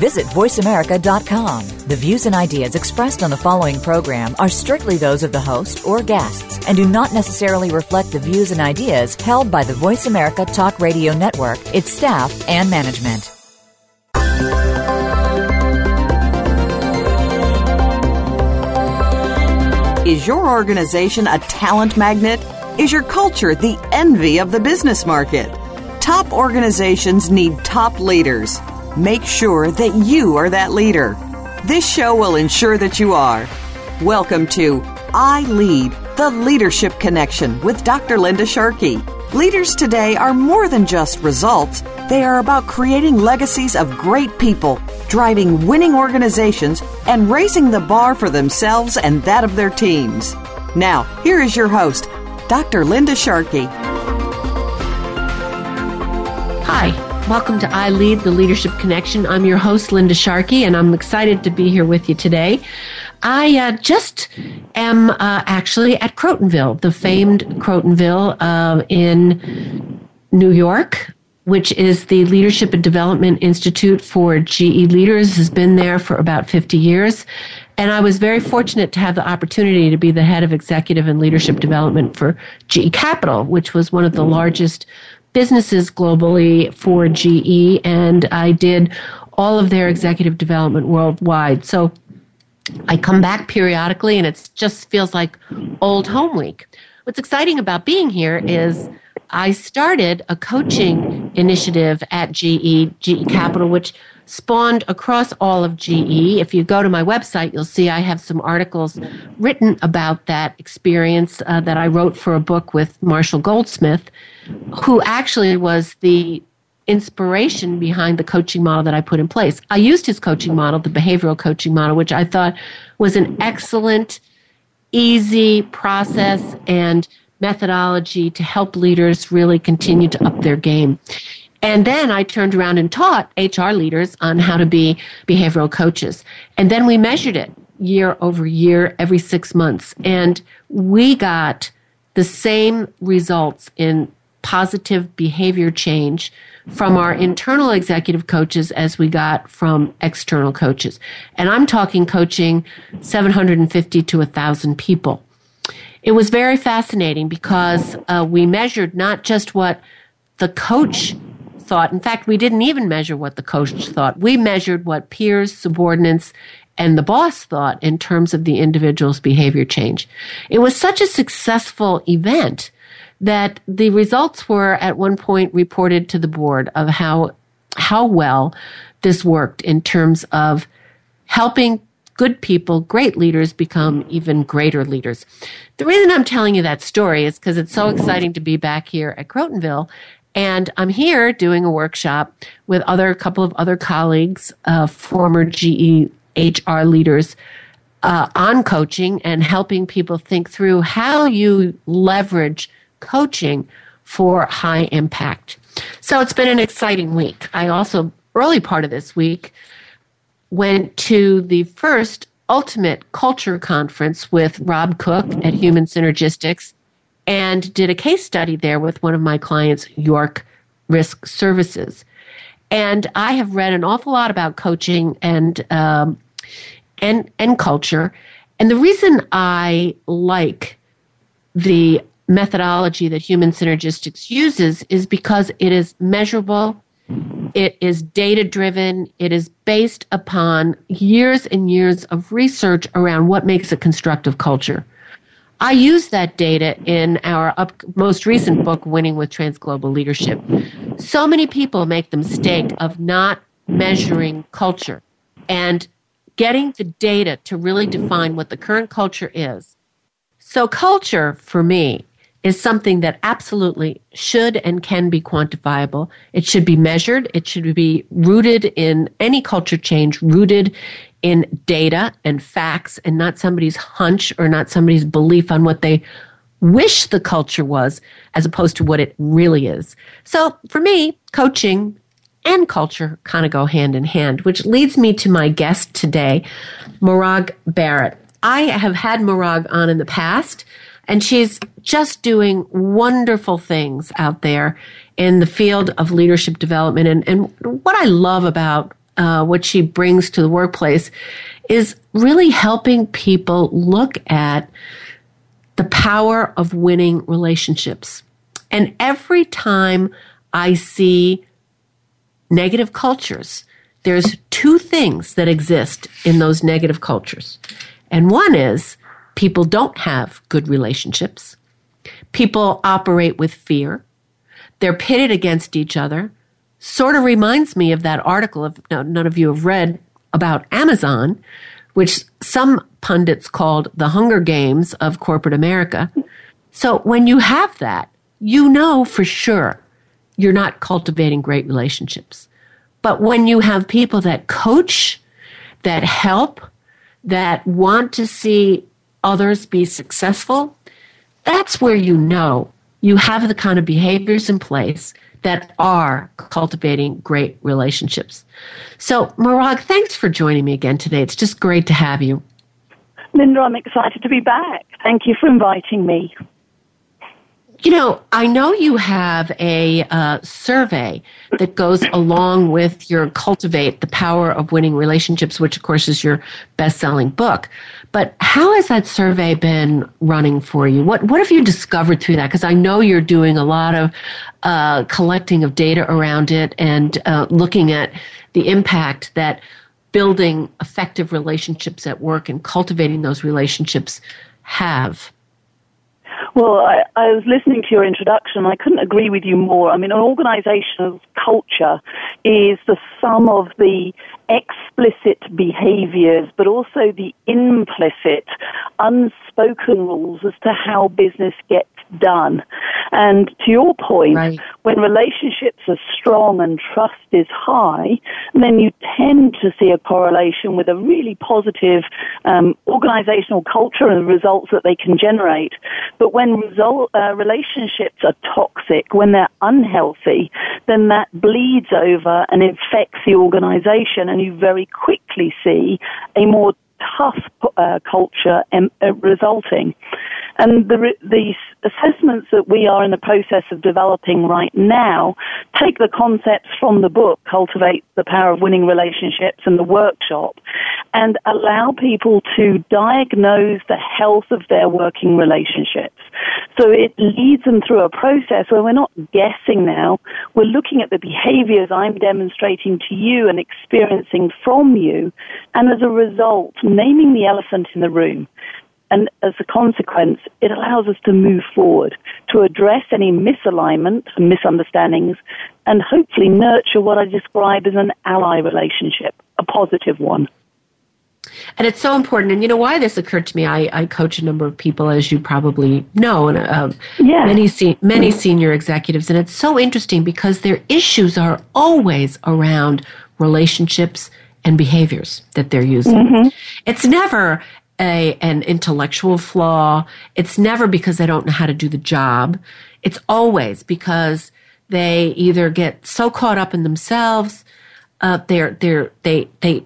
Visit VoiceAmerica.com. The views and ideas expressed on the following program are strictly those of the host or guests and do not necessarily reflect the views and ideas held by the Voice America Talk Radio Network, its staff, and management. Is your organization a talent magnet? Is your culture the envy of the business market? Top organizations need top leaders. Make sure that you are that leader. This show will ensure that you are. Welcome to I Lead, the Leadership Connection with Dr. Linda Sharkey. Leaders today are more than just results, they are about creating legacies of great people, driving winning organizations, and raising the bar for themselves and that of their teams. Now, here is your host, Dr. Linda Sharkey. Hi, welcome to I Lead the Leadership Connection. I'm your host, Linda Sharkey, and I'm excited to be here with you today. I uh, just am uh, actually at Crotonville, the famed Crotonville uh, in New York, which is the Leadership and Development Institute for GE leaders, has been there for about 50 years. And I was very fortunate to have the opportunity to be the head of executive and leadership development for GE Capital, which was one of the largest businesses globally for GE. And I did all of their executive development worldwide. So I come back periodically and it just feels like old home week. What's exciting about being here is I started a coaching initiative at GE, GE Capital, which spawned across all of GE. If you go to my website, you'll see I have some articles written about that experience uh, that I wrote for a book with Marshall Goldsmith, who actually was the inspiration behind the coaching model that I put in place. I used his coaching model, the behavioral coaching model, which I thought was an excellent, easy process and methodology to help leaders really continue to up their game. And then I turned around and taught HR leaders on how to be behavioral coaches. And then we measured it year over year, every six months. And we got the same results in positive behavior change from our internal executive coaches as we got from external coaches. And I'm talking coaching 750 to 1,000 people. It was very fascinating because uh, we measured not just what the coach thought. In fact, we didn't even measure what the coach thought. We measured what peers, subordinates, and the boss thought in terms of the individual's behavior change. It was such a successful event that the results were at one point reported to the board of how how well this worked in terms of helping good people, great leaders become even greater leaders. The reason I'm telling you that story is because it's so exciting to be back here at Crotonville. And I'm here doing a workshop with other a couple of other colleagues, uh, former GE HR leaders, uh, on coaching and helping people think through how you leverage coaching for high impact. So it's been an exciting week. I also, early part of this week, went to the first Ultimate Culture Conference with Rob Cook at Human Synergistics and did a case study there with one of my clients, York Risk Services. And I have read an awful lot about coaching and um, and and culture. And the reason I like the methodology that human synergistics uses is because it is measurable, it is data driven, it is based upon years and years of research around what makes a constructive culture. I use that data in our up, most recent book, Winning with Transglobal Leadership. So many people make the mistake of not measuring culture and getting the data to really define what the current culture is. So, culture for me is something that absolutely should and can be quantifiable. It should be measured. It should be rooted in any culture change, rooted in data and facts and not somebody's hunch or not somebody's belief on what they wish the culture was as opposed to what it really is. So for me, coaching and culture kind of go hand in hand, which leads me to my guest today, Morag Barrett. I have had Morag on in the past, and she's just doing wonderful things out there in the field of leadership development. And, and what I love about uh, what she brings to the workplace is really helping people look at the power of winning relationships. And every time I see negative cultures, there's two things that exist in those negative cultures. And one is people don't have good relationships. People operate with fear. They're pitted against each other. Sort of reminds me of that article, if none of you have read, about Amazon, which some pundits called the Hunger Games of corporate America. So when you have that, you know for sure you're not cultivating great relationships. But when you have people that coach, that help, that want to see others be successful, that's where you know you have the kind of behaviors in place that are cultivating great relationships. So, Morag, thanks for joining me again today. It's just great to have you. Linda, I'm excited to be back. Thank you for inviting me. You know, I know you have a uh, survey that goes along with your Cultivate the Power of Winning Relationships, which, of course, is your best selling book. But how has that survey been running for you? What, what have you discovered through that? Because I know you're doing a lot of uh, collecting of data around it and uh, looking at the impact that building effective relationships at work and cultivating those relationships have. Well, I, I, was listening to your introduction. I couldn't agree with you more. I mean, an organization's culture is the sum of the explicit behaviors, but also the implicit, unspoken rules as to how business gets done. And to your point, right. when relationships are strong and trust is high, then you tend to see a correlation with a really positive um, organizational culture and the results that they can generate. But when result, uh, relationships are toxic, when they're unhealthy, then that bleeds over and infects the organization, and you very quickly see a more tough uh, culture um, uh, resulting. And the, the assessments that we are in the process of developing right now take the concepts from the book, Cultivate the Power of Winning Relationships, and the workshop, and allow people to diagnose the health of their working relationships. So it leads them through a process where we're not guessing now, we're looking at the behaviors I'm demonstrating to you and experiencing from you, and as a result, naming the elephant in the room. And as a consequence, it allows us to move forward, to address any misalignment and misunderstandings, and hopefully nurture what I describe as an ally relationship, a positive one. And it's so important. And you know why this occurred to me? I, I coach a number of people, as you probably know, and uh, yeah. many se- many senior executives. And it's so interesting because their issues are always around relationships and behaviors that they're using. Mm-hmm. It's never a an intellectual flaw. It's never because they don't know how to do the job. It's always because they either get so caught up in themselves, uh, they're they're they they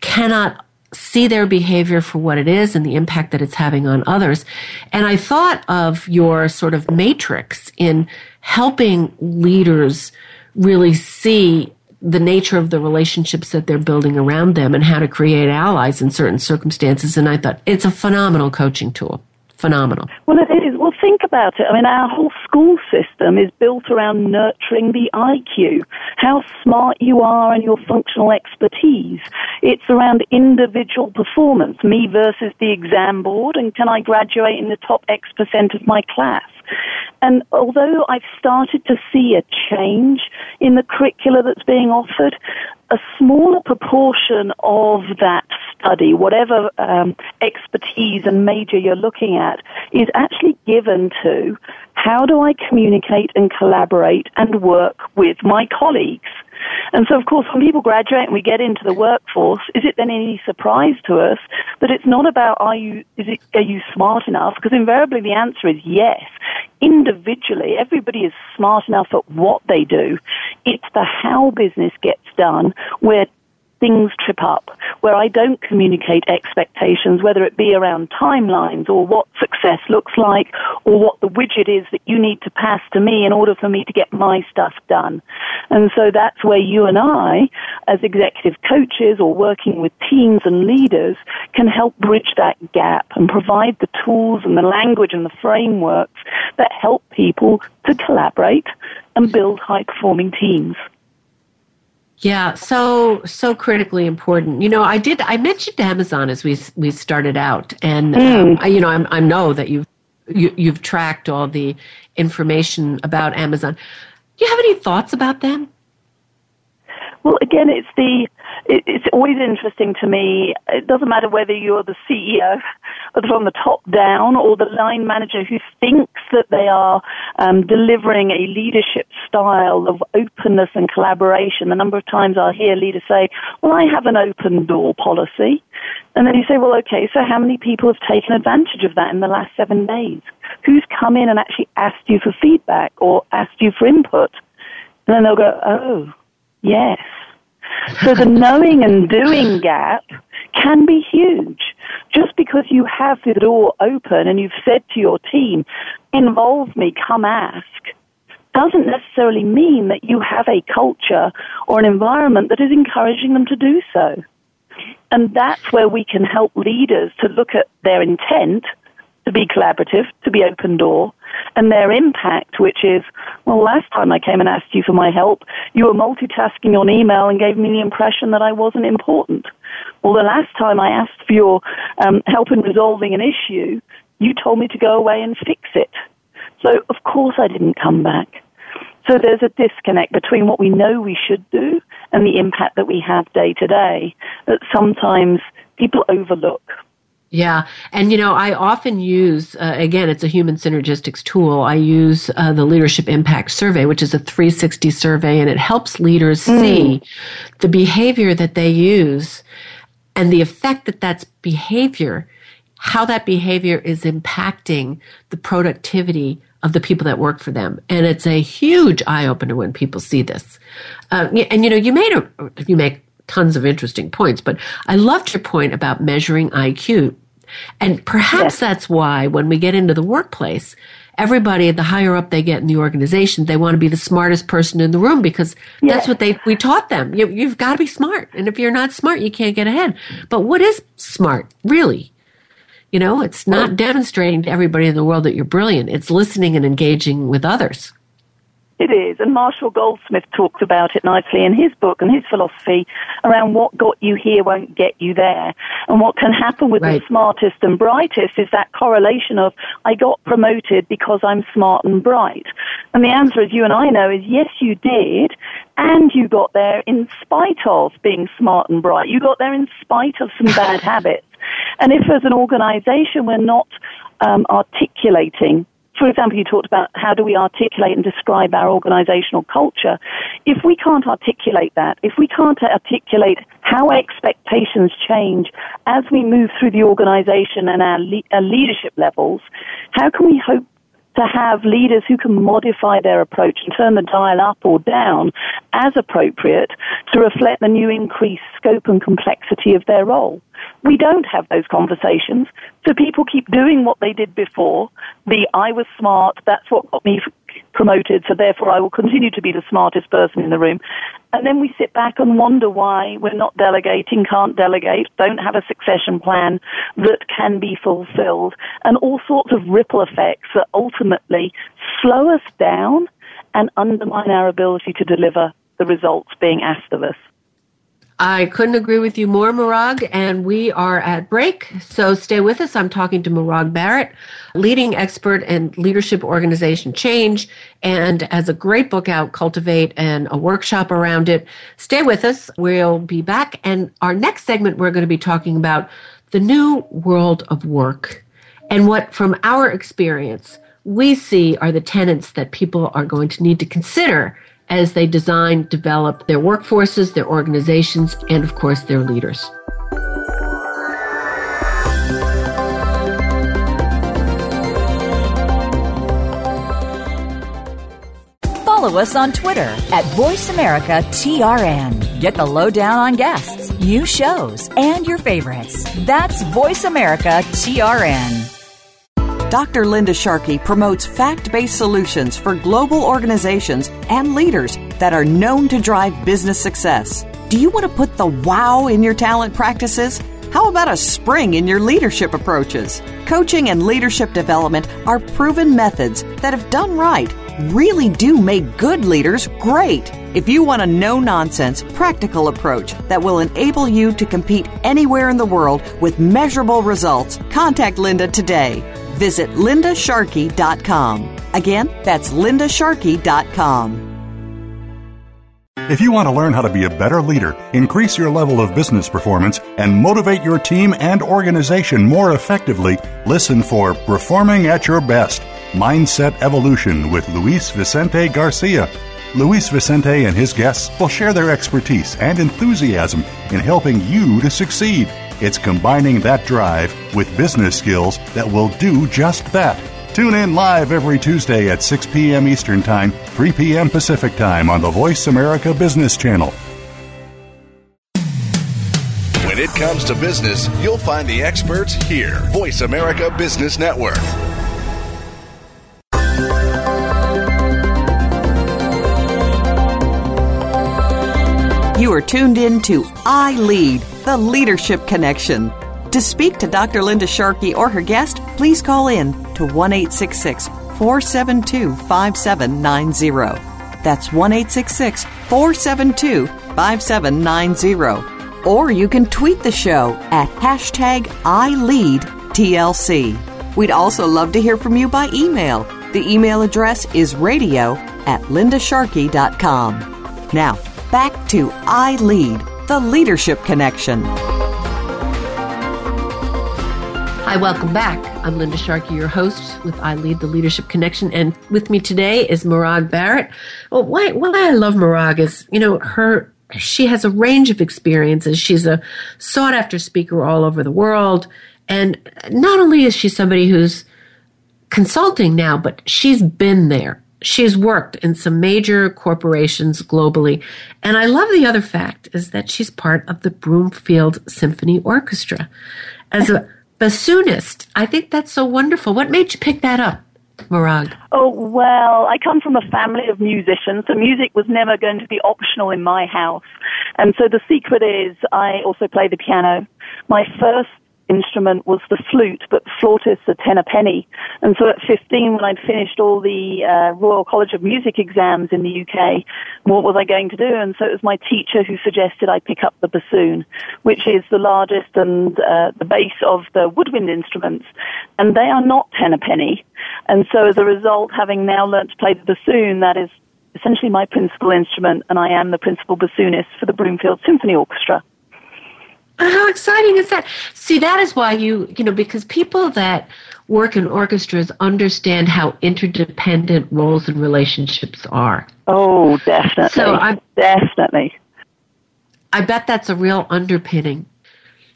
cannot see their behavior for what it is and the impact that it's having on others. And I thought of your sort of matrix in helping leaders really see the nature of the relationships that they're building around them and how to create allies in certain circumstances. And I thought it's a phenomenal coaching tool. Phenomenal. Well, it is. Well, think about it. I mean, our whole school system is built around nurturing the IQ, how smart you are and your functional expertise. It's around individual performance, me versus the exam board, and can I graduate in the top X percent of my class? And although I've started to see a change in the curricula that's being offered, a smaller proportion of that study, whatever um, expertise and major you're looking at, is actually given to how do I communicate and collaborate and work with my colleagues. And so, of course, when people graduate and we get into the workforce, is it then any surprise to us that it's not about are you is it are you smart enough? Because invariably the answer is yes. Individually, everybody is smart enough at what they do. It's the how business gets done where things trip up, where I don't communicate expectations, whether it be around timelines or what success looks like or what the widget is that you need to pass to me in order for me to get my stuff done. And so that's where you and I, as executive coaches or working with teams and leaders, can help bridge that gap and provide the tools and the language and the frameworks that help people to collaborate and build high performing teams. Yeah, so so critically important. You know, I did. I mentioned Amazon as we we started out, and mm. um, I, you know, I'm, I know that you've you, have you have tracked all the information about Amazon. Do you have any thoughts about them? Well, again, it's the it's always interesting to me. It doesn't matter whether you're the CEO from the top down or the line manager who thinks that they are um, delivering a leadership style of openness and collaboration. The number of times I hear leaders say, well, I have an open door policy. And then you say, well, okay, so how many people have taken advantage of that in the last seven days? Who's come in and actually asked you for feedback or asked you for input? And then they'll go, oh, yes. So the knowing and doing gap can be huge. Just because you have the door open and you've said to your team, involve me, come ask, doesn't necessarily mean that you have a culture or an environment that is encouraging them to do so. And that's where we can help leaders to look at their intent to be collaborative, to be open door, and their impact, which is, well, last time I came and asked you for my help, you were multitasking on email and gave me the impression that I wasn't important. Well, the last time I asked for your um, help in resolving an issue, you told me to go away and fix it. So, of course, I didn't come back. So there's a disconnect between what we know we should do and the impact that we have day to day that sometimes people overlook. Yeah. And, you know, I often use, uh, again, it's a human synergistics tool. I use uh, the Leadership Impact Survey, which is a 360 survey, and it helps leaders mm. see the behavior that they use and the effect that that's behavior, how that behavior is impacting the productivity of the people that work for them. And it's a huge eye opener when people see this. Uh, and, you know, you made a, you make tons of interesting points, but I loved your point about measuring IQ. And perhaps yes. that's why when we get into the workplace, everybody, the higher up they get in the organization, they want to be the smartest person in the room because yes. that's what they, we taught them. You, you've got to be smart. And if you're not smart, you can't get ahead. But what is smart, really? You know, it's not demonstrating to everybody in the world that you're brilliant. It's listening and engaging with others. It is, and Marshall Goldsmith talks about it nicely in his book and his philosophy around what got you here won't get you there. And what can happen with right. the smartest and brightest is that correlation of, I got promoted because I'm smart and bright. And the answer, as you and I know, is yes, you did, and you got there in spite of being smart and bright. You got there in spite of some bad habits. And if as an organization we're not um, articulating for example, you talked about how do we articulate and describe our organizational culture. If we can't articulate that, if we can't articulate how expectations change as we move through the organization and our, le- our leadership levels, how can we hope to have leaders who can modify their approach and turn the dial up or down as appropriate to reflect the new increased scope and complexity of their role. We don't have those conversations, so people keep doing what they did before. The I was smart, that's what got me promoted, so therefore I will continue to be the smartest person in the room. And then we sit back and wonder why we're not delegating, can't delegate, don't have a succession plan that can be fulfilled, and all sorts of ripple effects that ultimately slow us down and undermine our ability to deliver the results being asked of us. I couldn't agree with you more, Morag, and we are at break. So stay with us. I'm talking to Morag Barrett, leading expert in leadership organization change, and has a great book out, Cultivate, and a workshop around it. Stay with us. We'll be back. And our next segment, we're going to be talking about the new world of work and what, from our experience, we see are the tenets that people are going to need to consider as they design, develop their workforces, their organizations, and of course, their leaders. Follow us on Twitter at VoiceAmericaTRN. Get the lowdown on guests, new shows, and your favorites. That's VoiceAmericaTRN. Dr. Linda Sharkey promotes fact based solutions for global organizations and leaders that are known to drive business success. Do you want to put the wow in your talent practices? How about a spring in your leadership approaches? Coaching and leadership development are proven methods that, if done right, really do make good leaders great. If you want a no nonsense, practical approach that will enable you to compete anywhere in the world with measurable results, contact Linda today Visit lindasharkey.com. Again, that's lindasharkey.com. If you want to learn how to be a better leader, increase your level of business performance, and motivate your team and organization more effectively, listen for Performing at Your Best Mindset Evolution with Luis Vicente Garcia. Luis Vicente and his guests will share their expertise and enthusiasm in helping you to succeed. It's combining that drive with business skills that will do just that. Tune in live every Tuesday at 6 p.m. Eastern Time, 3 p.m. Pacific Time on the Voice America Business Channel. When it comes to business, you'll find the experts here. Voice America Business Network. You are tuned in to I Lead the Leadership Connection. To speak to Dr. Linda Sharkey or her guest, please call in to 1 472 5790. That's 1 472 5790. Or you can tweet the show at hashtag ILeadTLC. We'd also love to hear from you by email. The email address is radio at lindasharkey.com. Now, back to I Lead the Leadership Connection. Hi, welcome back. I'm Linda Sharkey, your host with I Lead the Leadership Connection, and with me today is Morag Barrett. Well, why, why I love Morag is, you know, her she has a range of experiences. She's a sought after speaker all over the world. And not only is she somebody who's consulting now, but she's been there she's worked in some major corporations globally. And I love the other fact is that she's part of the Broomfield Symphony Orchestra. As a bassoonist, I think that's so wonderful. What made you pick that up? Morag? Oh, well, I come from a family of musicians, so music was never going to be optional in my house. And so the secret is I also play the piano. My first instrument was the flute, but flautists a ten a penny. And so at 15, when I'd finished all the uh, Royal College of Music exams in the UK, what was I going to do? And so it was my teacher who suggested I pick up the bassoon, which is the largest and uh, the bass of the woodwind instruments. And they are not ten a penny. And so as a result, having now learnt to play the bassoon, that is essentially my principal instrument, and I am the principal bassoonist for the Broomfield Symphony Orchestra. How exciting is that? See, that is why you, you know, because people that work in orchestras understand how interdependent roles and relationships are. Oh, definitely. So I'm definitely. I bet that's a real underpinning.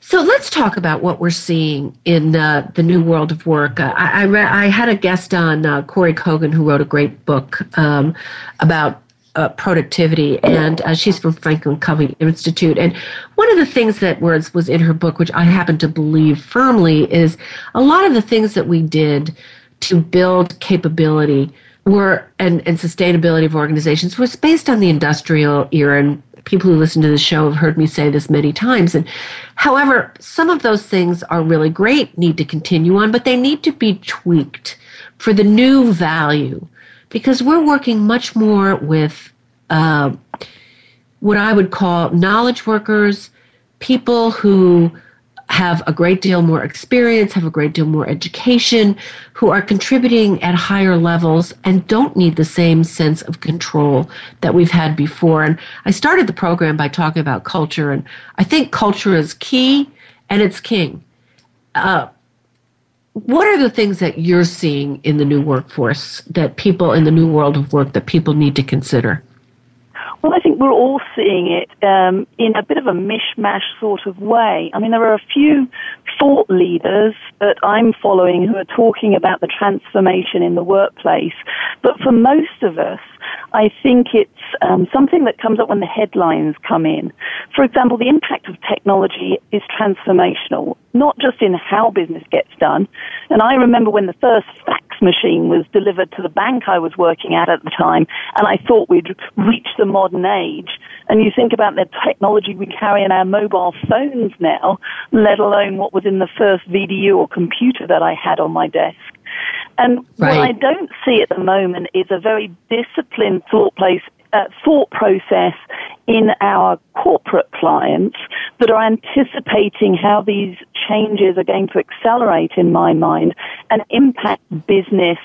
So let's talk about what we're seeing in uh, the new world of work. Uh, I, I, re- I, had a guest on, uh, Kory Kogon, who wrote a great book um, about uh, productivity, and uh, she's from Franklin Covey Institute. And one of the things that was was in her book, which I happen to believe firmly, is a lot of the things that we did to build capability were and, and sustainability of organizations was based on the industrial era and people who listen to the show have heard me say this many times and however some of those things are really great need to continue on but they need to be tweaked for the new value because we're working much more with uh, what I would call knowledge workers, people who have a great deal more experience, have a great deal more education, who are contributing at higher levels and don't need the same sense of control that we've had before. And I started the program by talking about culture, and I think culture is key and it's king. Uh, what are the things that you're seeing in the new workforce that people in the new world of work that people need to consider? Well, I think we're all seeing it um, in a bit of a mishmash sort of way. I mean, there are a few thought leaders that I'm following who are talking about the transformation in the workplace, but for most of us, I think it's um, something that comes up when the headlines come in. For example, the impact of technology is transformational, not just in how business gets done. And I remember when the first fax machine was delivered to the bank I was working at at the time, and I thought we'd reached the modern age. And you think about the technology we carry in our mobile phones now, let alone what was in the first VDU or computer that I had on my desk. And right. what I don't see at the moment is a very disciplined thought place thought process in our corporate clients that are anticipating how these changes are going to accelerate in my mind and impact business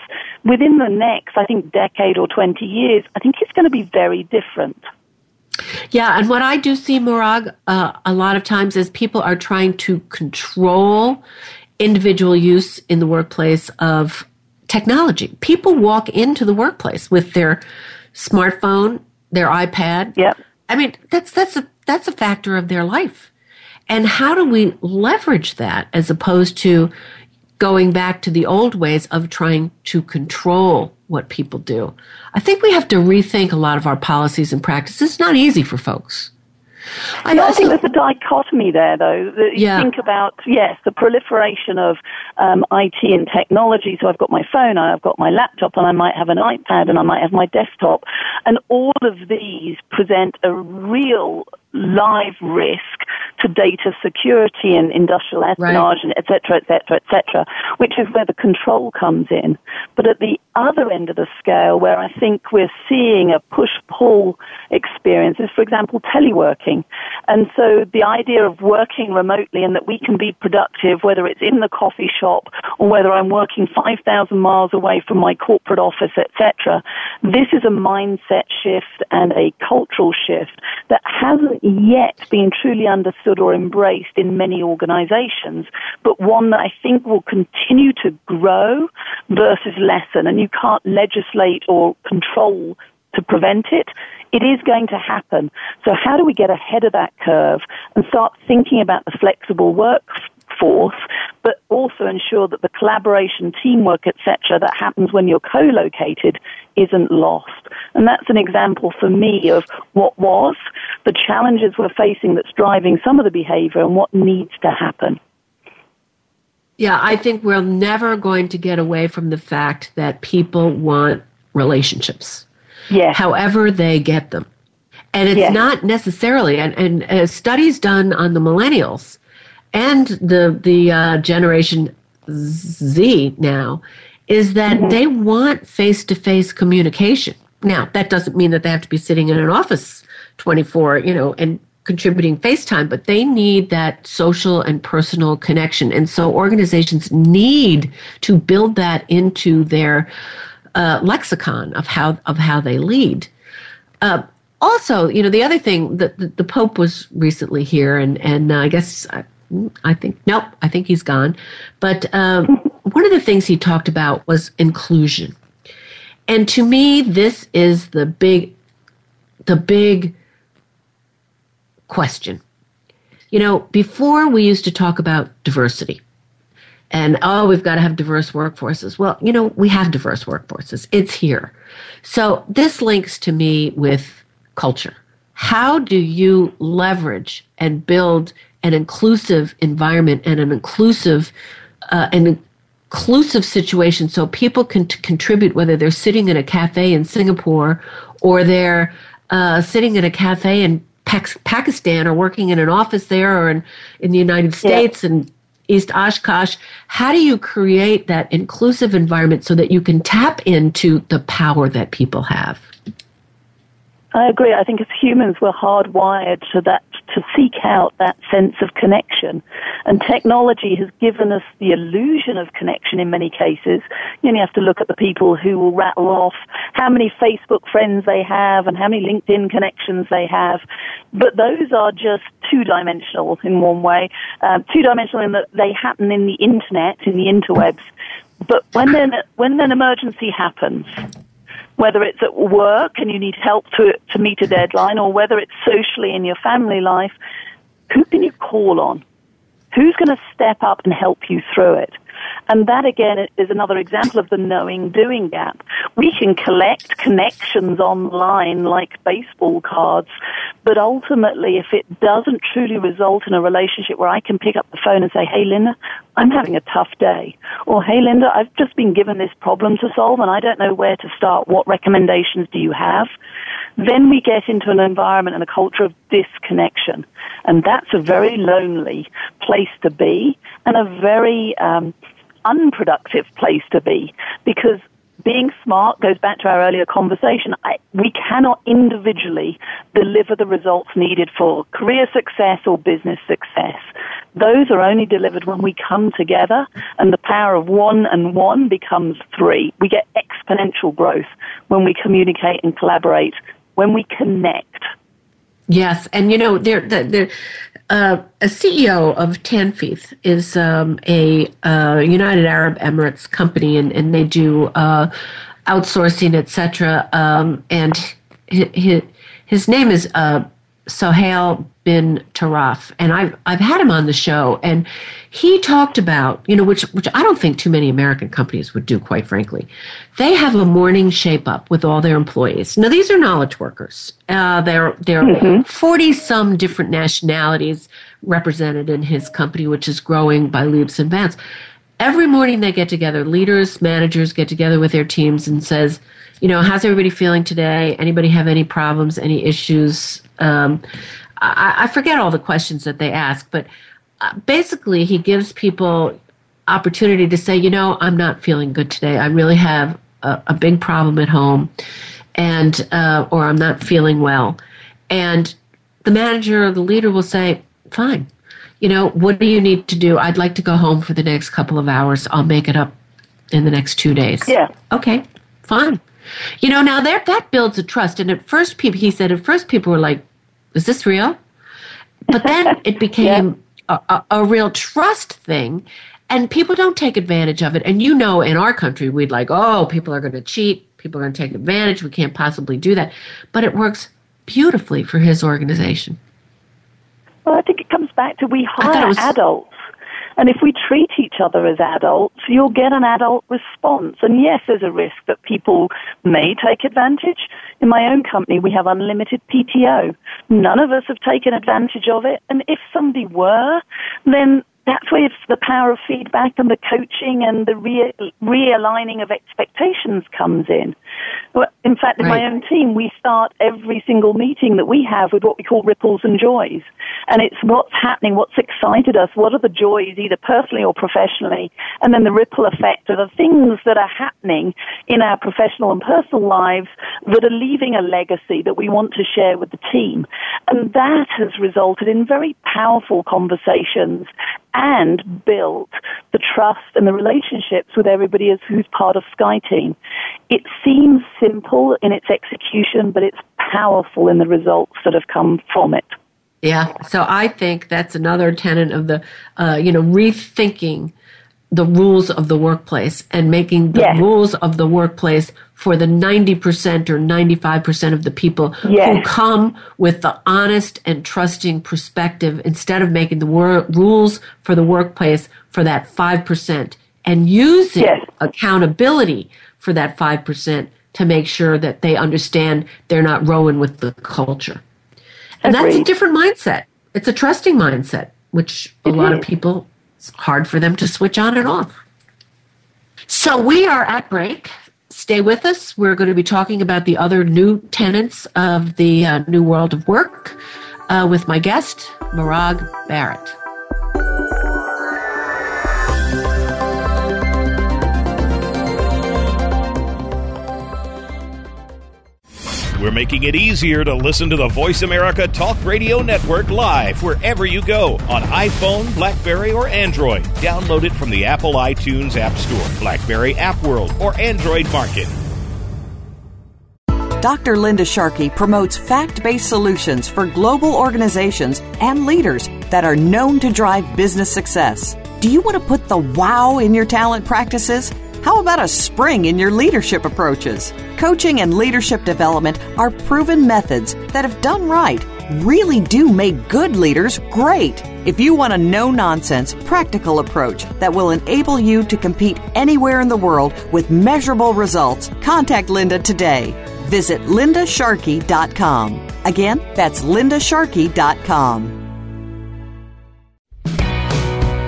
within the next, I think, decade or 20 years. I think it's going to be very different. Yeah, and what I do see, Morag, uh, a lot of times is people are trying to control individual use in the workplace of technology. People walk into the workplace with their smartphone, their iPad. Yep. I mean, that's that's a that's a factor of their life. And how do we leverage that as opposed to going back to the old ways of trying to control what people do? I think we have to rethink a lot of our policies and practices. It's not easy for folks. I, also, I think there's a dichotomy there, though. That you yeah. think about, yes, the proliferation of um, IT and technology. So I've got my phone, I've got my laptop, and I might have an iPad, and I might have my desktop. And all of these present a real live risk to data security and industrial espionage, right. and et cetera, et cetera, et cetera, which is where the control comes in. But at the other end of the scale, where I think we're seeing a push-pull experience is, for example, teleworking. And so the idea of working remotely and that we can be productive, whether it's in the coffee shop or whether I'm working 5,000 miles away from my corporate office, etc., this is a mindset shift and a cultural shift that hasn't yet been truly understood or embraced in many organizations, but one that I think will continue to grow versus lessen. And you can't legislate or control to prevent it. It is going to happen. So how do we get ahead of that curve and start thinking about the flexible workforce, but also ensure that the collaboration, teamwork, etc., that happens when you're co-located isn't lost. And that's an example for me of what was, the challenges we're facing that's driving some of the behavior and what needs to happen. Yeah, I think we're never going to get away from the fact that people want relationships. Yeah. However they get them. And it's not necessarily, and, and uh, studies done on the millennials and the, the uh, generation Z now is that mm-hmm. they want face to face communication. Now, that doesn't mean that they have to be sitting in an office 24, you know, and contributing FaceTime, but they need that social and personal connection. And so organizations need to build that into their uh, lexicon of how of how they lead. Uh, also, you know, the other thing that the, the, Pope was recently here, and and uh, I guess I, I, think nope, I think he's gone. But um, one of the things he talked about was inclusion, and to me, this is the big, the big question. You know, before we used to talk about diversity and oh, we've got to have diverse workforces. Well, you know, we have diverse workforces. It's here. So this links to me with culture. How do you leverage and build an inclusive environment and an inclusive uh, an inclusive situation so people can t- contribute whether they're sitting in a cafe in Singapore or they're uh, sitting in a cafe in Pakistan or working in an office there or in, in the United States yeah. and East Oshkosh. How do you create that inclusive environment so that you can tap into the power that people have? I agree. I think as humans, we're hardwired to that to seek out that sense of connection, and technology has given us the illusion of connection in many cases. You only have to look at the people who will rattle off how many Facebook friends they have and how many LinkedIn connections they have, but those are just two-dimensional in one way. Um, two-dimensional in that they happen in the internet, in the interwebs. But when then when an emergency happens, whether it's at work and you need help to, to meet a deadline or whether it's socially in your family life, who can you call on? Who's going to step up and help you through it? And that again is another example of the knowing doing gap. We can collect connections online like baseball cards, but ultimately if it doesn't truly result in a relationship where I can pick up the phone and say, hey Linda, I'm having a tough day. Or hey Linda, I've just been given this problem to solve and I don't know where to start. What recommendations do you have? Then we get into an environment and a culture of disconnection. And that's a very lonely place to be and a very um, unproductive place to be because being smart goes back to our earlier conversation. I, we cannot individually deliver the results needed for career success or business success. Those are only delivered when we come together and the power of one and one becomes three. We get exponential growth when we communicate and collaborate, when we connect. Yes, and you know, there, there, uh, a CEO of Tanfeeth is um, a uh, United Arab Emirates company, and, and they do uh, outsourcing, etc. Um, and his, his name is uh, Suhail bin Tarraf, and I've I've had him on the show, and he talked about you know which which I don't think too many American companies would do, quite frankly. They have a morning shape up with all their employees. Now these are knowledge workers. Uh, they're they're forty mm-hmm. some different nationalities represented in his company, which is growing by leaps and bounds. Every morning they get together, leaders, managers get together with their teams and says, you know, how's everybody feeling today? Anybody have any problems, any issues? Um, I, I forget all the questions that they ask, but uh, basically he gives people opportunity to say, you know, I'm not feeling good today. I really have a, a big problem at home, and uh, or I'm not feeling well, and the manager or the leader will say, fine. You know, what do you need to do? I'd like to go home for the next couple of hours. I'll make it up in the next two days. Yeah. Okay, fine. You know, now that that builds a trust. And at first, people he said at first people were like, is this real? But then it became yeah. a, a, a real trust thing, and people don't take advantage of it. And you know, in our country, we'd like, oh, people are going to cheat, people are going to take advantage. We can't possibly do that. But it works beautifully for his organization. Well, I think it comes back to we hire was, adults and if we treat each other as adults, you'll get an adult response. And yes, there's a risk that people may take advantage. In my own company, we have unlimited PTO. None of us have taken advantage of it. And if somebody were, then that's where the power of feedback and the coaching and the re- realigning of expectations comes in. In fact, in right. my own team, we start every single meeting that we have with what we call ripples and joys. And it's what's happening, what's excited us, what are the joys, either personally or professionally, and then the ripple effect of the things that are happening in our professional and personal lives that are leaving a legacy that we want to share with the team. And that has resulted in very powerful conversations and built the trust and the relationships with everybody as who's part of SkyeTeam. It seems simple in its execution, but it's powerful in the results that have come from it. Yeah, so I think that's another tenet of the, uh, you know, rethinking the rules of the workplace and making the yes. rules of the workplace for the 90% or 95% of the people yes. who come with the honest and trusting perspective instead of making the wor- rules for the workplace for that 5% and using yes. accountability for that 5% to make sure that they understand they're not rowing with the culture. And Agreed. that's a different mindset. It's a trusting mindset, which a lot of people it's hard for them to switch on and off. So we are at break. Stay with us. We're going to be talking about the other new tenants of the uh, new world of work uh, with my guest, Morag Barrett. We're making it easier to listen to the Voice America Talk Radio Network live wherever you go on iPhone, Blackberry, or Android. Download it from the Apple iTunes App Store, Blackberry App World, or Android Market. Dr. Linda Sharkey promotes fact based solutions for global organizations and leaders that are known to drive business success. Do you want to put the wow in your talent practices? How about a spring in your leadership approaches? Coaching and leadership development are proven methods that, if done right, really do make good leaders great. If you want a no nonsense, practical approach that will enable you to compete anywhere in the world with measurable results, contact Linda today. Visit lindasharkey.com. Again, that's lindasharkey.com.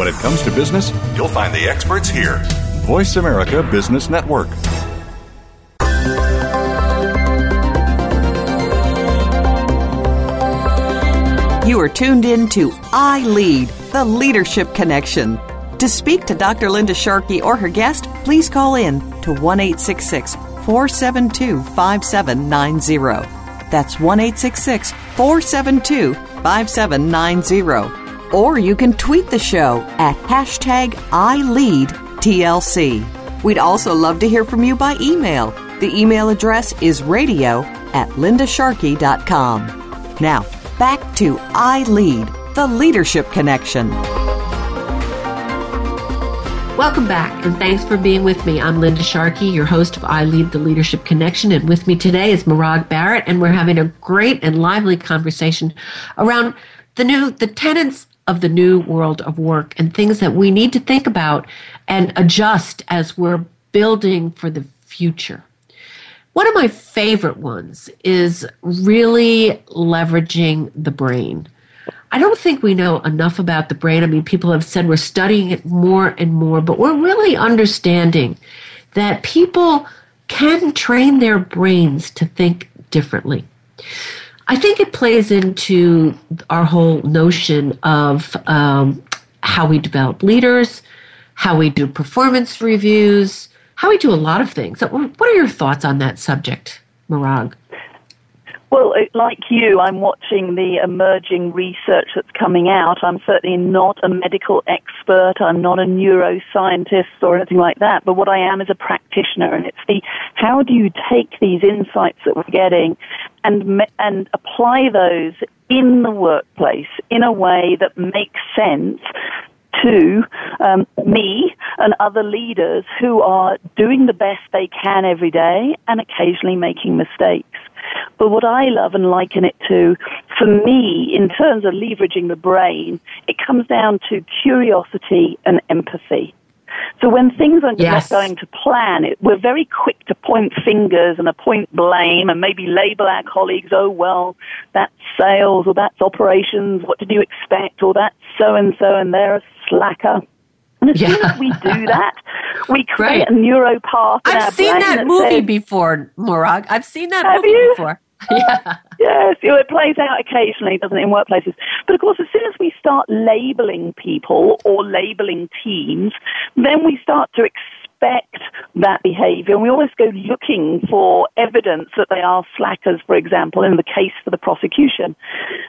When it comes to business, you'll find the experts here. Voice America Business Network. You are tuned in to I Lead, the Leadership Connection. To speak to Dr. Linda Sharkey or her guest, please call in to 1 472 5790. That's 1 472 5790 or you can tweet the show at hashtag ILeadTLC. We'd also love to hear from you by email. The email address is radio at lindasharkey.com. Now, back to I Lead, the Leadership Connection. Welcome back, and thanks for being with me. I'm Linda Sharkey, your host of I Lead the Leadership Connection, and with me today is Morag Barrett, and we're having a great and lively conversation around the new the tenets of the new world of work and things that we need to think about and adjust as we're building for the future. One of my favorite ones is really leveraging the brain. I don't think we know enough about the brain. I mean, people have said we're studying it more and more, but we're really understanding that people can train their brains to think differently. I think it plays into our whole notion of um, how we develop leaders, how we do performance reviews, how we do a lot of things. What are your thoughts on that subject, Morag? Well, like you, I'm watching the emerging research that's coming out. I'm certainly not a medical expert. I'm not a neuroscientist or anything like that. But what I am is a practitioner, and it's the how do you take these insights that we're getting and and apply those in the workplace in a way that makes sense to um, me and other leaders who are doing the best they can every day and occasionally making mistakes. But what I love and liken it to, for me, in terms of leveraging the brain, it comes down to curiosity and empathy. So when things are yes. not going to plan, it, we're very quick to point fingers and appoint blame and maybe label our colleagues, oh, well, that's sales or that's operations. What did you expect? Or that's so and so and they're a slacker. And as yeah. soon as we do that, we create right. a neuropath. I've seen that, that movie says, before, Morag. I've seen that movie you? before. Yeah. Yes, it plays out occasionally, doesn't it, in workplaces. But of course, as soon as we start labeling people or labeling teams, then we start to expect that behavior. And we always go looking for evidence that they are slackers, for example, in the case for the prosecution.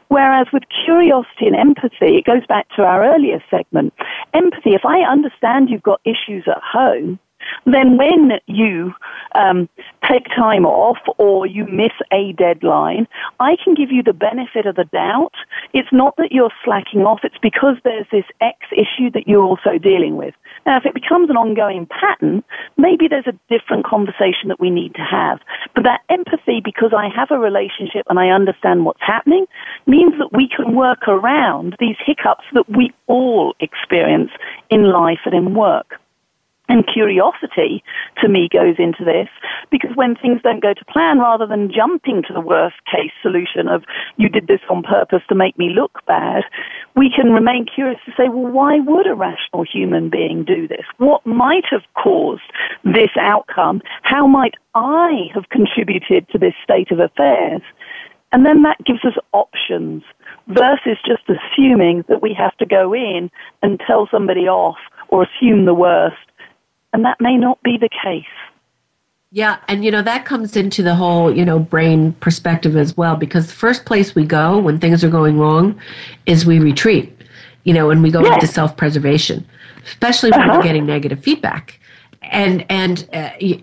Whereas with curiosity and empathy, it goes back to our earlier segment. Empathy, if I understand you've got issues at home, then when you um, take time off or you miss a deadline, I can give you the benefit of the doubt. It's not that you're slacking off, it's because there's this X issue that you're also dealing with. Now, if it becomes an ongoing pattern, maybe there's a different conversation that we need to have. But that empathy, because I have a relationship and I understand what's happening, means that we can work around these hiccups that we all experience in life and in work. And curiosity to me goes into this because when things don't go to plan, rather than jumping to the worst case solution of you did this on purpose to make me look bad, we can remain curious to say, well, why would a rational human being do this? What might have caused this outcome? How might I have contributed to this state of affairs? And then that gives us options versus just assuming that we have to go in and tell somebody off or assume the worst and that may not be the case. Yeah, and you know that comes into the whole, you know, brain perspective as well because the first place we go when things are going wrong is we retreat. You know, and we go into self-preservation, especially when uh-huh. we're getting negative feedback. And and uh, you,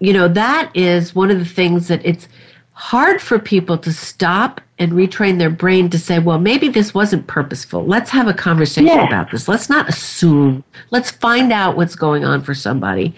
you know that is one of the things that it's hard for people to stop and retrain their brain to say, well, maybe this wasn't purposeful. Let's have a conversation yeah. about this. Let's not assume. Let's find out what's going on for somebody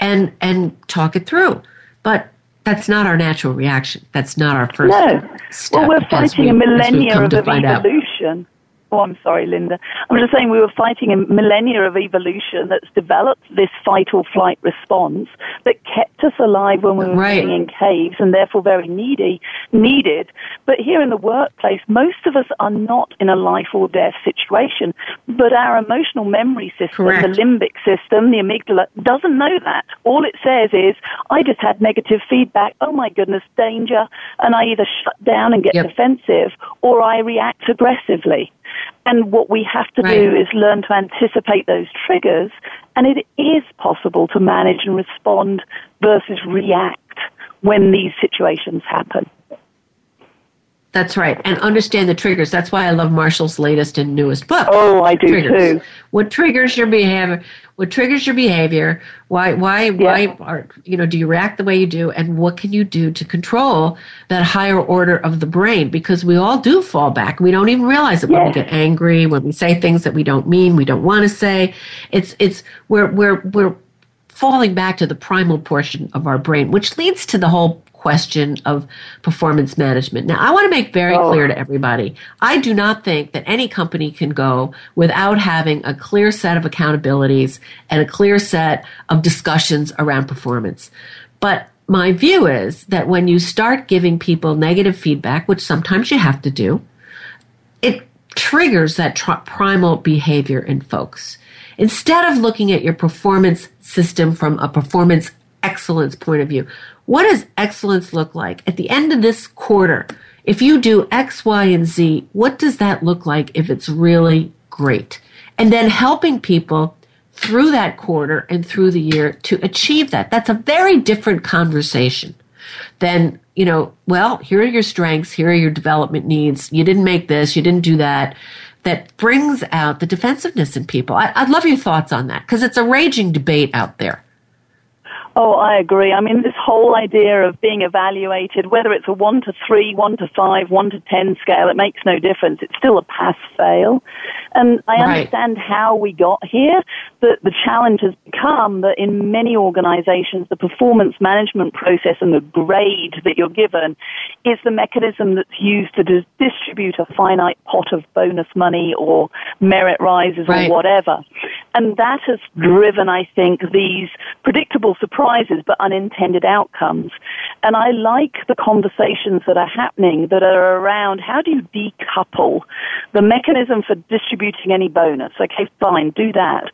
and and talk it through. But that's not our natural reaction. That's not our first no. step. Well, we're fighting we, a millennia of evolution. Oh, I'm sorry, Linda. I'm just saying we were fighting a millennia of evolution that's developed this fight or flight response that kept us alive when we were right. living in caves and therefore very needy, needed. But here in the workplace, most of us are not in a life or death situation, but our emotional memory system, Correct. the limbic system, the amygdala, doesn't know that. All it says is, I just had negative feedback. Oh my goodness, danger. And I either shut down and get yep. defensive or I react aggressively. And what we have to right. do is learn to anticipate those triggers. And it is possible to manage and respond versus react when these situations happen. That's right. And understand the triggers. That's why I love Marshall's latest and newest book. Oh, I do triggers. too. What triggers your behavior? What triggers your behavior? Why why yeah. why are you know, do you react the way you do and what can you do to control that higher order of the brain? Because we all do fall back. We don't even realize it when we get angry, when we say things that we don't mean, we don't want to say. It's it's we're we're we're falling back to the primal portion of our brain, which leads to the whole question of performance management. Now, I want to make very oh. clear to everybody I do not think that any company can go without having a clear set of accountabilities and a clear set of discussions around performance. But my view is that when you start giving people negative feedback, which sometimes you have to do, it triggers that tr- primal behavior in folks. Instead of looking at your performance system from a performance excellence point of view, what does excellence look like? At the end of this quarter, if you do X, Y, and Z, what does that look like if it's really great? And then helping people through that quarter and through the year to achieve that. That's a very different conversation than, you know, well, here are your strengths, here are your development needs. You didn't make this, you didn't do that. That brings out the defensiveness in people. I, would love your thoughts on that because it's a raging debate out there. Oh, I agree. I mean, this whole idea of being evaluated, whether it's a one to three, one to five, one to ten scale, it makes no difference. It's still a pass fail. And I right. understand how we got here, but the challenge has become that in many organizations, the performance management process and the grade that you're given is the mechanism that's used to dis- distribute a finite pot of bonus money or merit rises right. or whatever. And that has driven, I think, these predictable surprises but unintended outcomes. And I like the conversations that are happening that are around how do you decouple the mechanism for distributing any bonus? Okay, fine, do that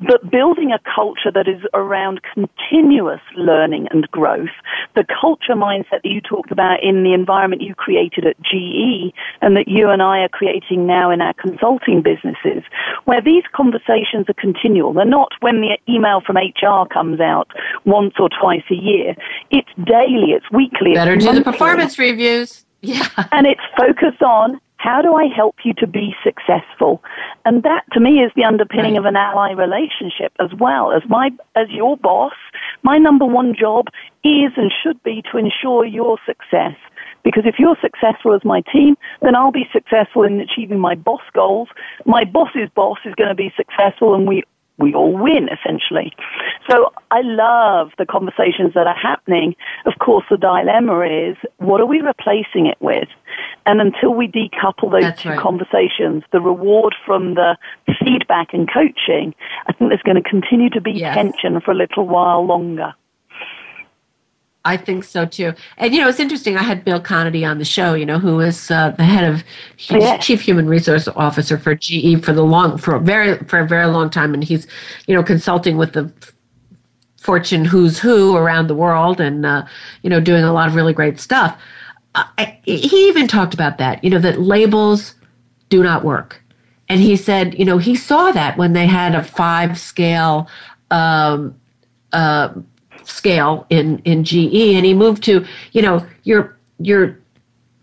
but building a culture that is around continuous learning and growth, the culture mindset that you talked about in the environment you created at GE and that you and I are creating now in our consulting businesses, where these conversations are continual. They're not when the email from HR comes out once or twice a year. It's daily, it's weekly. Better it's do the performance reviews. Yeah. And it's focused on how do I help you to be successful? And that to me is the underpinning of an ally relationship as well. As my, as your boss, my number one job is and should be to ensure your success. Because if you're successful as my team, then I'll be successful in achieving my boss goals. My boss's boss is going to be successful and we we all win essentially. So I love the conversations that are happening. Of course, the dilemma is what are we replacing it with? And until we decouple those That's two right. conversations, the reward from the feedback and coaching, I think there's going to continue to be yes. tension for a little while longer. I think so too. And you know, it's interesting. I had Bill Conaty on the show. You know, who is uh, the head of yeah. chief human resource officer for GE for the long for a very for a very long time, and he's you know consulting with the Fortune who's who around the world, and uh, you know doing a lot of really great stuff. Uh, I, he even talked about that. You know that labels do not work, and he said you know he saw that when they had a five scale. Um, uh, scale in in GE, and he moved to you know you're you're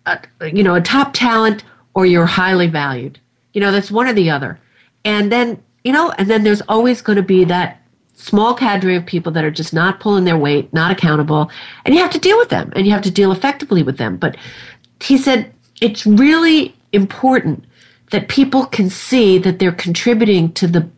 uh, you know a top talent or you're highly valued. You know that's one or the other, and then you know, and then there's always going to be that small cadre of people that are just not pulling their weight, not accountable, and you have to deal with them, and you have to deal effectively with them. But he said it's really important that people can see that they're contributing to the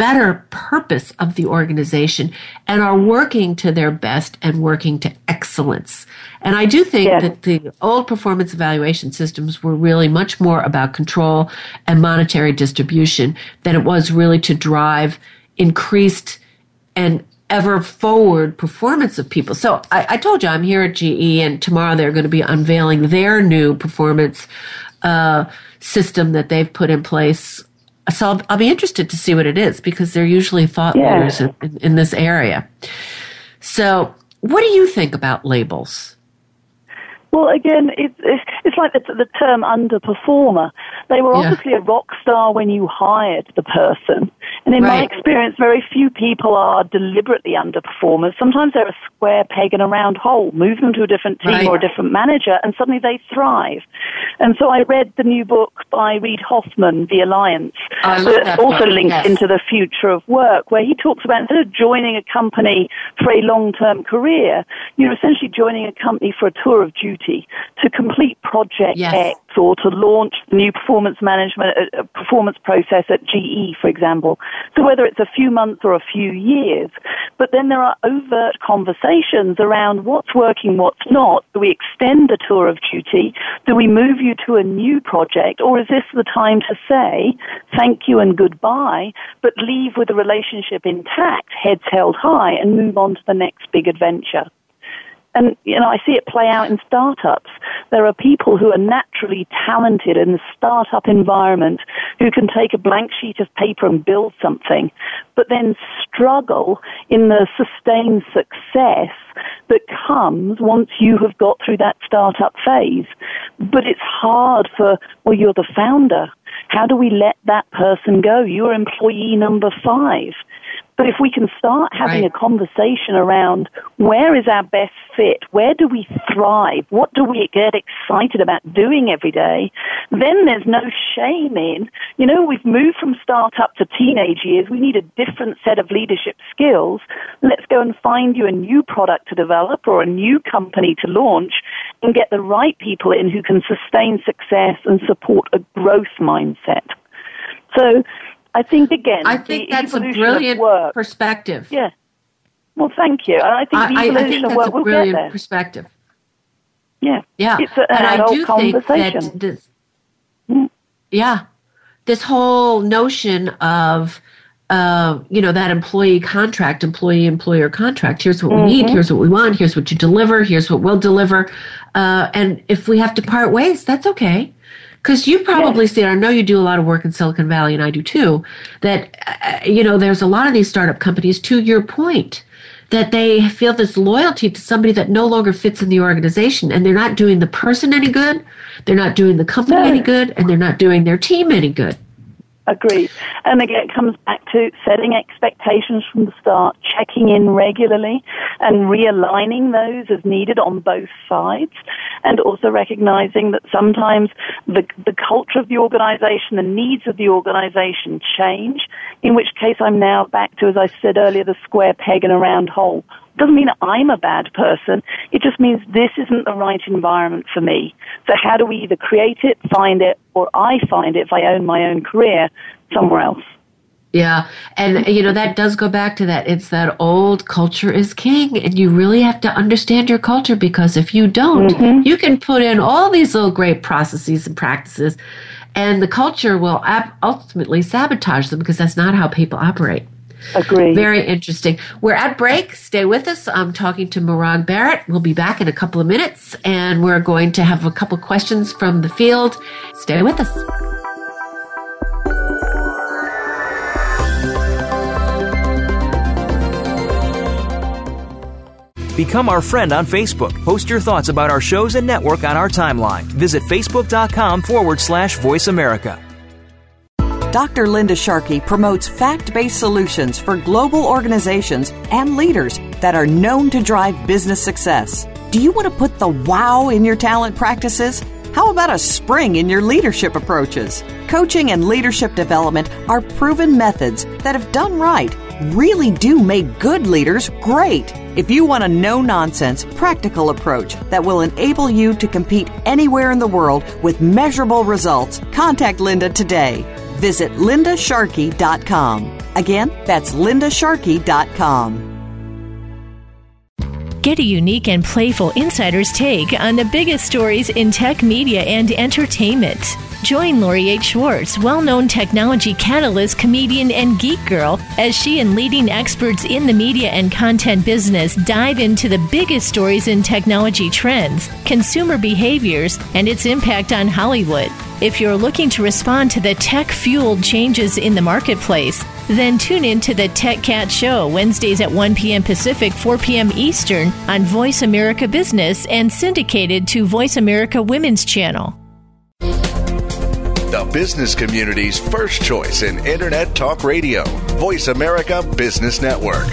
better purpose of the organization and are working to their best and working to excellence. And I do think yeah. that the old performance evaluation systems were really much more about control and monetary distribution than it was really to drive increased and ever forward performance of people. So I, I, told you I'm here at GE, and tomorrow they're going to be unveiling their new performance uh, system that they've put in place. So I'll, I'll, be interested to see what it is because they're usually thought yeah. leaders in, in, in this area. So, what do you think about labels? Well, again, it's it's like the, the term underperformer. They were obviously yeah. a rock star when you hired the person. And in right. my experience, very few people are deliberately underperformers. Sometimes they're a square peg in a round hole. Move them to a different team right. or a different manager, and suddenly they thrive. And so I read the new book by Reid Hoffman, The Alliance, that also book. links yes. into the future of work, where he talks about instead of joining a company for a long-term career, you're essentially joining a company for a tour of duty to complete project yes. X or to launch the new performance management uh, uh performance process at GE, for example. So whether it's a few months or a few years, but then there are overt conversations around what's working, what's not. Do we extend the tour of duty? Do we move you to a new project? Or is this the time to say thank you and goodbye, but leave with the relationship intact, heads held high, and move on to the next big adventure? And, you know, I see it play out in startups. There are people who are naturally talented in the startup environment who can take a blank sheet of paper and build something, but then struggle in the sustained success that comes once you have got through that startup phase. But it's hard for, well, you're the founder. How do we let that person go? You're employee number five. But if we can start having right. a conversation around where is our best fit, where do we thrive, what do we get excited about doing every day, then there's no shame in, you know, we've moved from startup to teenage years, we need a different set of leadership skills. Let's go and find you a new product to develop or a new company to launch and get the right people in who can sustain success and support a growth mindset. So I think again, I think that's a brilliant perspective. Yeah. Well, thank you. I think the evolution I, I think of work will get there. Perspective. Yeah. Yeah. It's a, an and I do think that this, mm. yeah, this whole notion of uh, you know that employee contract, employee employer contract. Here's what mm-hmm. we need. Mm-hmm. Here's what we want. Here's what you deliver. Here's what we'll deliver. Uh, and if we have to part ways, that's okay. Because you probably yes. see, I know you do a lot of work in Silicon Valley, and I do too, that, uh, you know, there's a lot of these startup companies, to your point, that they feel this loyalty to somebody that no longer fits in the organization, and they're not doing the person any good, they're not doing the company no. any good, and they're not doing their team any good. Agreed. And again, it comes back to setting expectations from the start, checking in regularly, and realigning those as needed on both sides, and also recognizing that sometimes the, the culture of the organization, the needs of the organization change, in which case I'm now back to, as I said earlier, the square peg in a round hole doesn't mean I'm a bad person. It just means this isn't the right environment for me. So how do we either create it, find it, or I find it if I own my own career somewhere else? Yeah. And, you know, that does go back to that. It's that old culture is king. And you really have to understand your culture because if you don't, mm-hmm. you can put in all these little great processes and practices, and the culture will ultimately sabotage them because that's not how people operate. Agree. Very interesting. We're at break. Stay with us. I'm talking to Morag Barrett. We'll be back in a couple of minutes and we're going to have a couple questions from the field. Stay with us. Become our friend on Facebook. Post your thoughts about our shows and network on our timeline. Visit facebook.com forward slash voice America. Dr. Linda Sharkey promotes fact based solutions for global organizations and leaders that are known to drive business success. Do you want to put the wow in your talent practices? How about a spring in your leadership approaches? Coaching and leadership development are proven methods that, if done right, really do make good leaders great. If you want a no nonsense, practical approach that will enable you to compete anywhere in the world with measurable results, contact Linda today. Visit lindasharkey.com. Again, that's lindasharkey.com. Get a unique and playful insider's take on the biggest stories in tech media and entertainment. Join Lori H. Schwartz, well known technology catalyst, comedian, and geek girl, as she and leading experts in the media and content business dive into the biggest stories in technology trends, consumer behaviors, and its impact on Hollywood. If you're looking to respond to the tech fueled changes in the marketplace, then tune in to the Tech Cat Show Wednesdays at 1 p.m. Pacific, 4 p.m. Eastern on Voice America Business and syndicated to Voice America Women's Channel the business community's first choice in Internet Talk Radio. Voice America Business Network.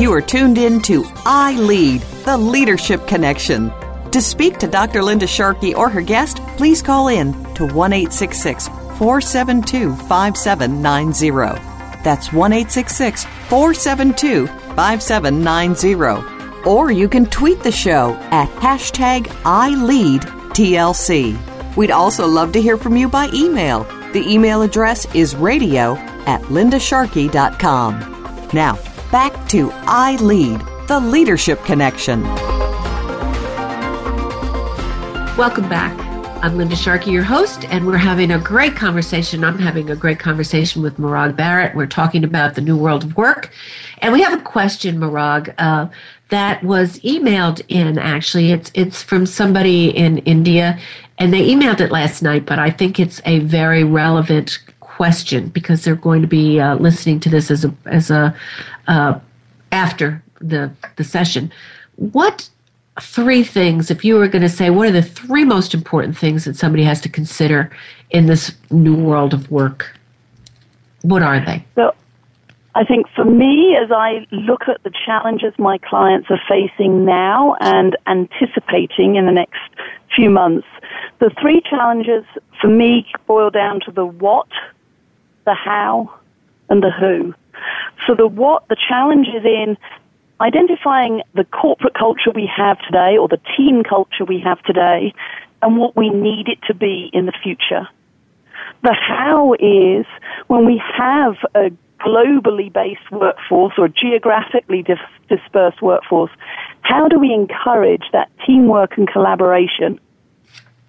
You are tuned in to I Lead, the Leadership Connection. To speak to Dr. Linda Sharkey or her guest, please call in to 1 472 5790. That's 1 472 5790. Or you can tweet the show at hashtag ILeadTLC. We'd also love to hear from you by email. The email address is radio at lindasharkey.com. Now, back to I Lead, the Leadership Connection. Welcome back. I'm Linda Sharkey, your host, and we're having a great conversation. I'm having a great conversation with Morag Barrett. We're talking about the new world of work. And we have a question, Morag, uh, that was emailed in actually. It's, it's from somebody in India, and they emailed it last night, but I think it's a very relevant question because they're going to be uh, listening to this as a, as a uh, after the, the session. What three things, if you were going to say, what are the three most important things that somebody has to consider in this new world of work? What are they? So, I think for me, as I look at the challenges my clients are facing now and anticipating in the next few months, the three challenges for me boil down to the what, the how, and the who. So the what, the challenge is in identifying the corporate culture we have today or the team culture we have today and what we need it to be in the future. The how is when we have a globally based workforce or a geographically dis- dispersed workforce, how do we encourage that teamwork and collaboration?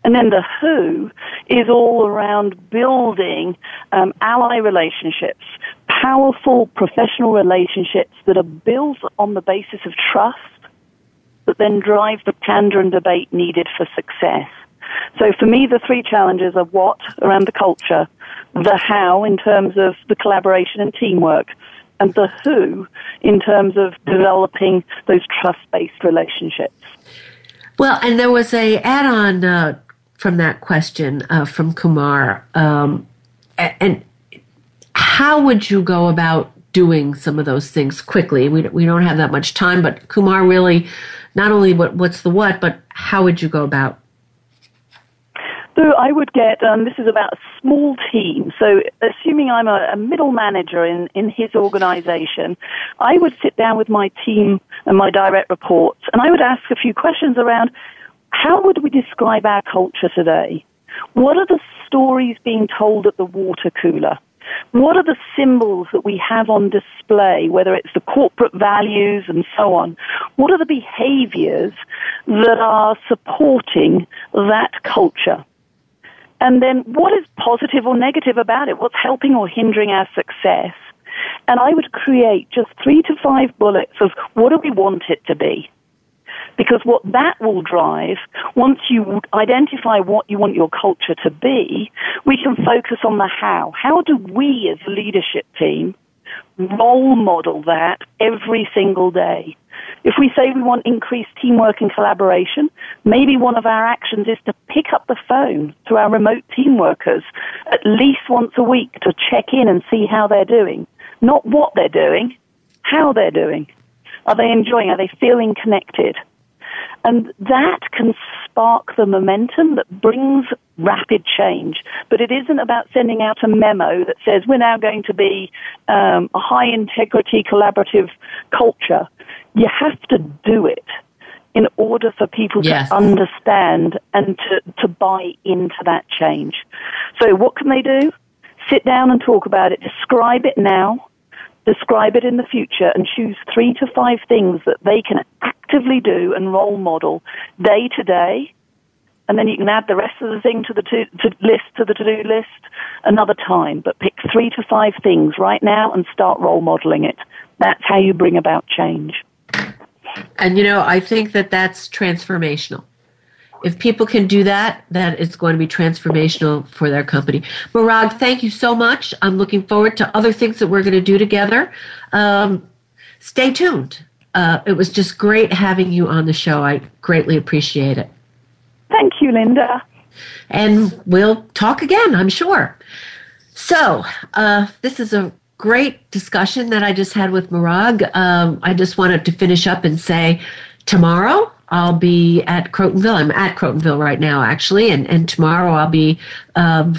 And then the who is all around building um, ally relationships, powerful professional relationships that are built on the basis of trust that then drive the candor and debate needed for success. So for me, the three challenges are what around the culture, the how in terms of the collaboration and teamwork, and the who in terms of developing those trust-based relationships. Well, and there was a add-on uh, from that question uh, from Kumar, um, and how would you go about doing some of those things quickly? We we don't have that much time, but Kumar really not only what what's the what, but how would you go about so I would get, um, this is about a small team. So assuming I'm a, a middle manager in, in his organization, I would sit down with my team and my direct reports and I would ask a few questions around how would we describe our culture today? What are the stories being told at the water cooler? What are the symbols that we have on display, whether it's the corporate values and so on? What are the behaviors that are supporting that culture? And then what is positive or negative about it? What's helping or hindering our success? And I would create just three to five bullets of what do we want it to be? Because what that will drive, once you identify what you want your culture to be, we can focus on the how. How do we as a leadership team role model that every single day? If we say we want increased teamwork and collaboration, maybe one of our actions is to pick up the phone to our remote team workers at least once a week to check in and see how they're doing. Not what they're doing, how they're doing. Are they enjoying? Are they feeling connected? And that can spark the momentum that brings rapid change. But it isn't about sending out a memo that says we're now going to be um, a high integrity collaborative culture. You have to do it in order for people yes. to understand and to, to buy into that change. So what can they do? Sit down and talk about it. Describe it now describe it in the future, and choose three to five things that they can actively do and role model day to day. And then you can add the rest of the thing to the to, to list to the to-do list another time. But pick three to five things right now and start role modeling it. That's how you bring about change. And you know, I think that that's transformational if people can do that, that it's going to be transformational for their company. Morag, thank you so much. I'm looking forward to other things that we're going to do together. Um, stay tuned. Uh, it was just great having you on the show. I greatly appreciate it. Thank you, Linda. And we'll talk again, I'm sure. So, uh, this is a great discussion that I just had with Morag. Um, I just wanted to finish up and say tomorrow I'll be at Crotonville. I'm at Crotonville right now, actually, and, and tomorrow I'll be uh,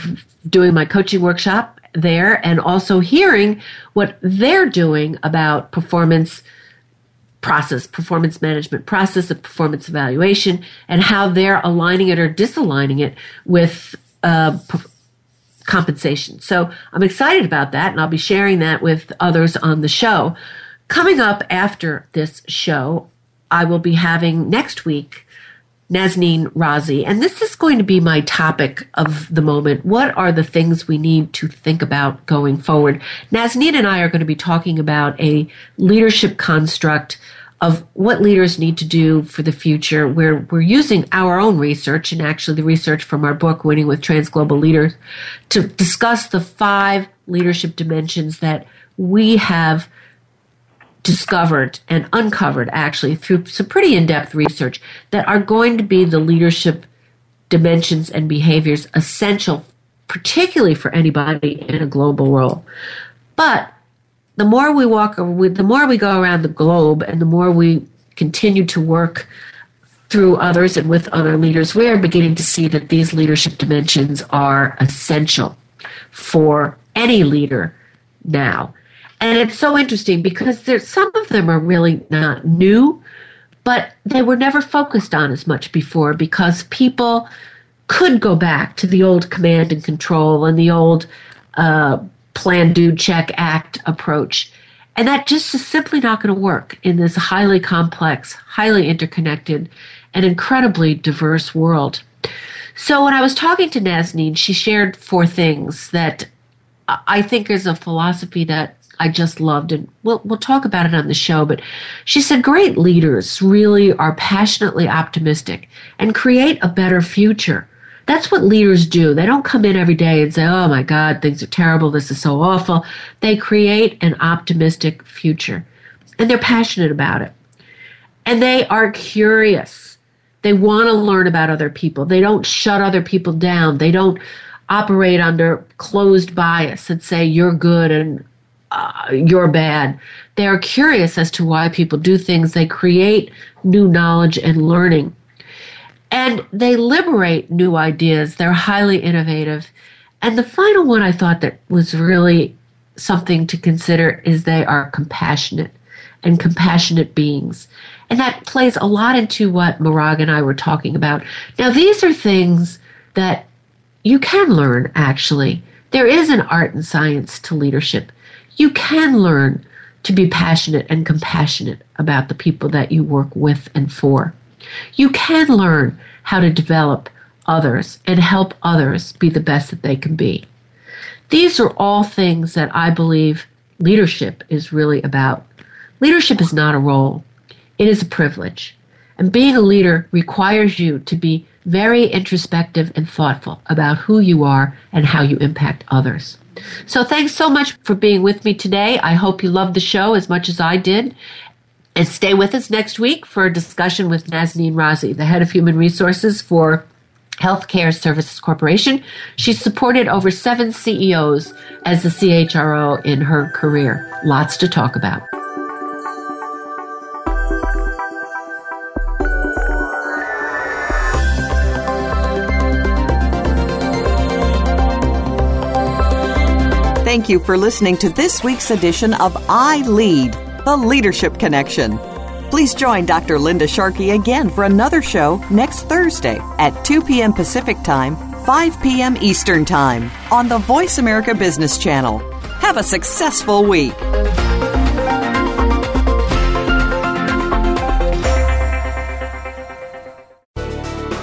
doing my coaching workshop there and also hearing what they're doing about performance process, performance management process of performance evaluation, and how they're aligning it or disaligning it with uh, compensation. So I'm excited about that, and I'll be sharing that with others on the show. Coming up after this show, I will be having next week Nazneen Razi. And this is going to be my topic of the moment. What are the things we need to think about going forward? Nazneen and I are going to be talking about a leadership construct of what leaders need to do for the future. Where we're using our own research and actually the research from our book, Winning with Transglobal Leaders, to discuss the five leadership dimensions that we have discovered and uncovered actually through some pretty in-depth research that are going to be the leadership dimensions and behaviors essential particularly for anybody in a global role but the more we walk the more we go around the globe and the more we continue to work through others and with other leaders we are beginning to see that these leadership dimensions are essential for any leader now and it's so interesting because some of them are really not new, but they were never focused on as much before because people could go back to the old command and control and the old uh, plan, do, check, act approach. And that just is simply not going to work in this highly complex, highly interconnected, and incredibly diverse world. So when I was talking to Nazneen, she shared four things that I think is a philosophy that I just loved, and we'll we'll talk about it on the show. But she said, great leaders really are passionately optimistic and create a better future. That's what leaders do. They don't come in every day and say, "Oh my God, things are terrible. This is so awful." They create an optimistic future, and they're passionate about it, and they are curious. They want to learn about other people. They don't shut other people down. They don't operate under closed bias and say you're good and uh, you're bad. They are curious as to why people do things. They create new knowledge and learning. And they liberate new ideas. They're highly innovative. And the final one I thought that was really something to consider is they are compassionate and compassionate beings. And that plays a lot into what Morag and I were talking about. Now, these are things that you can learn, actually. There is an art and science to leadership you can learn to be passionate and compassionate about the people that you work with and for. You can learn how to develop others and help others be the best that they can be. These are all things that I believe leadership is really about. Leadership is not a role, it is a privilege. And being a leader requires you to be very introspective and thoughtful about who you are and how you impact others. So thanks so much for being with me today. I hope you loved the show as much as I did. And stay with us next week for a discussion with Nazneen Razi, the head of human resources for Healthcare Services Corporation. She's supported over seven CEOs as the CHRO in her career. Lots to talk about. Thank you for listening to this week's edition of I Lead, the Leadership Connection. Please join Dr. Linda Sharkey again for another show next Thursday at 2 p.m. Pacific Time, 5 p.m. Eastern Time on the Voice America Business Channel. Have a successful week.